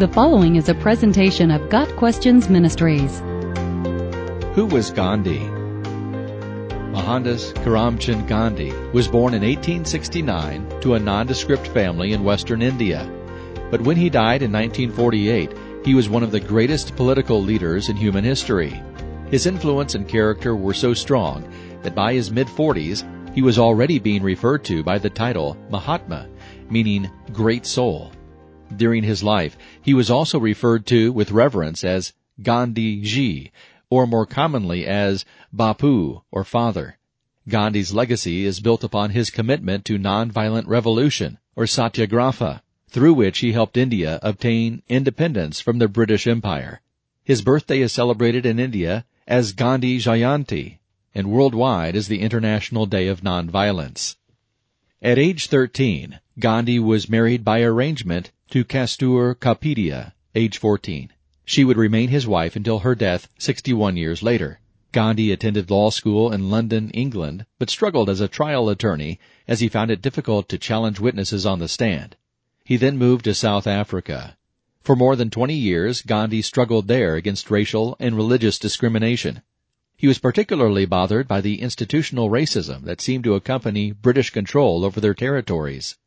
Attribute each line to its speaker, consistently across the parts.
Speaker 1: The following is a presentation of Got Questions Ministries.
Speaker 2: Who was Gandhi? Mohandas Karamchand Gandhi was born in 1869 to a nondescript family in western India. But when he died in 1948, he was one of the greatest political leaders in human history. His influence and character were so strong that by his mid 40s, he was already being referred to by the title Mahatma, meaning great soul. During his life, he was also referred to with reverence as Gandhi Ji, or more commonly as Bapu or Father. Gandhi's legacy is built upon his commitment to nonviolent revolution, or satyagraha, through which he helped India obtain independence from the British Empire. His birthday is celebrated in India as Gandhi Jayanti, and worldwide as the International Day of Nonviolence. At age 13, Gandhi was married by arrangement to Kastur Kapadia, age 14. She would remain his wife until her death 61 years later. Gandhi attended law school in London, England, but struggled as a trial attorney as he found it difficult to challenge witnesses on the stand. He then moved to South Africa. For more than 20 years, Gandhi struggled there against racial and religious discrimination. He was particularly bothered by the institutional racism that seemed to accompany British control over their territories.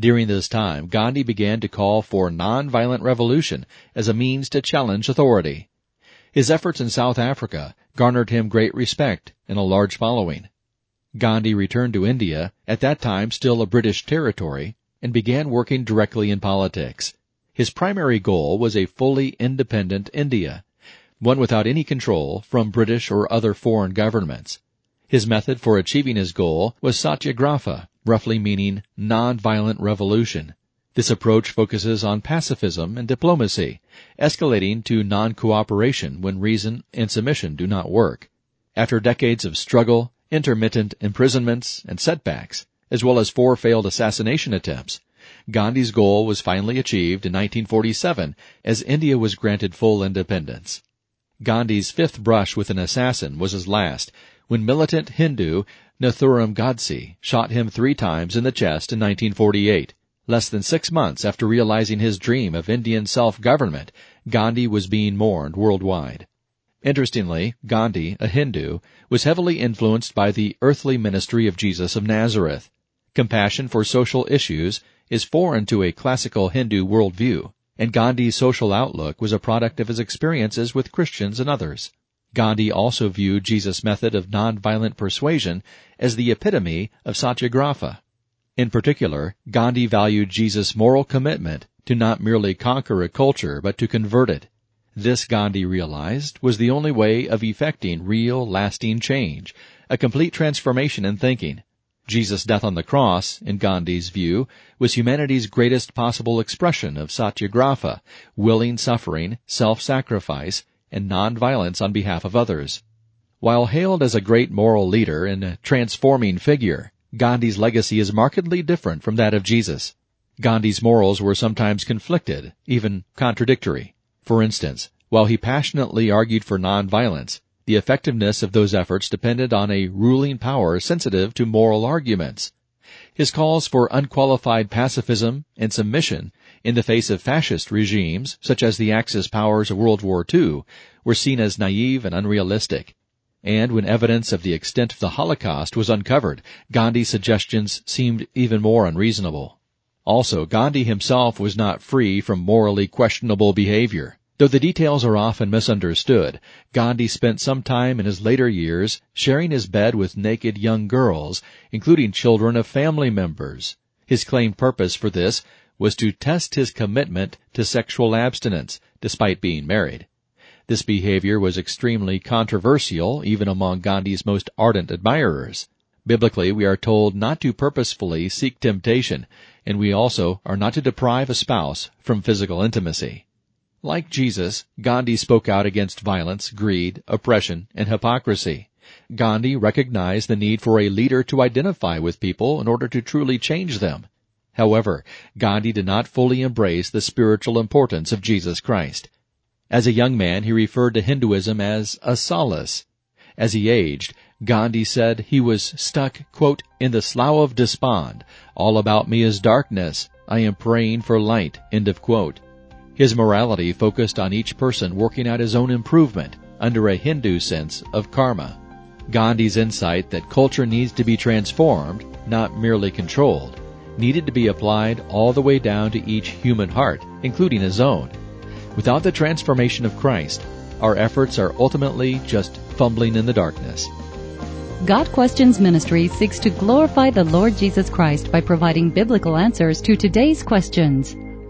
Speaker 2: During this time, Gandhi began to call for nonviolent revolution as a means to challenge authority. His efforts in South Africa garnered him great respect and a large following. Gandhi returned to India, at that time still a British territory, and began working directly in politics. His primary goal was a fully independent India, one without any control from British or other foreign governments. His method for achieving his goal was satyagraha, roughly meaning non-violent revolution. This approach focuses on pacifism and diplomacy, escalating to non-cooperation when reason and submission do not work. After decades of struggle, intermittent imprisonments, and setbacks, as well as four failed assassination attempts, Gandhi's goal was finally achieved in 1947 as India was granted full independence. Gandhi's fifth brush with an assassin was his last, when militant Hindu Nathuram Godse shot him three times in the chest in 1948. Less than six months after realizing his dream of Indian self-government, Gandhi was being mourned worldwide. Interestingly, Gandhi, a Hindu, was heavily influenced by the earthly ministry of Jesus of Nazareth. Compassion for social issues is foreign to a classical Hindu worldview, and Gandhi's social outlook was a product of his experiences with Christians and others. Gandhi also viewed Jesus' method of nonviolent persuasion as the epitome of satyagraha. In particular, Gandhi valued Jesus' moral commitment to not merely conquer a culture but to convert it. This, Gandhi realized, was the only way of effecting real, lasting change, a complete transformation in thinking. Jesus' death on the cross, in Gandhi's view, was humanity's greatest possible expression of satyagraha, willing suffering, self-sacrifice, and nonviolence on behalf of others. While hailed as a great moral leader and a transforming figure, Gandhi's legacy is markedly different from that of Jesus. Gandhi's morals were sometimes conflicted, even contradictory. For instance, while he passionately argued for nonviolence, the effectiveness of those efforts depended on a ruling power sensitive to moral arguments. His calls for unqualified pacifism and submission in the face of fascist regimes, such as the Axis powers of World War II, were seen as naive and unrealistic. And when evidence of the extent of the Holocaust was uncovered, Gandhi's suggestions seemed even more unreasonable. Also, Gandhi himself was not free from morally questionable behavior. Though the details are often misunderstood, Gandhi spent some time in his later years sharing his bed with naked young girls, including children of family members. His claimed purpose for this was to test his commitment to sexual abstinence, despite being married. This behavior was extremely controversial even among Gandhi's most ardent admirers. Biblically, we are told not to purposefully seek temptation, and we also are not to deprive a spouse from physical intimacy. Like Jesus, Gandhi spoke out against violence, greed, oppression, and hypocrisy. Gandhi recognized the need for a leader to identify with people in order to truly change them. However, Gandhi did not fully embrace the spiritual importance of Jesus Christ. As a young man, he referred to Hinduism as a solace. As he aged, Gandhi said he was stuck, quote, in the slough of despond. All about me is darkness. I am praying for light, end of quote. His morality focused on each person working out his own improvement under a Hindu sense of karma. Gandhi's insight that culture needs to be transformed, not merely controlled, needed to be applied all the way down to each human heart, including his own. Without the transformation of Christ, our efforts are ultimately just fumbling in the darkness.
Speaker 1: Got Questions Ministry seeks to glorify the Lord Jesus Christ by providing biblical answers to today's questions.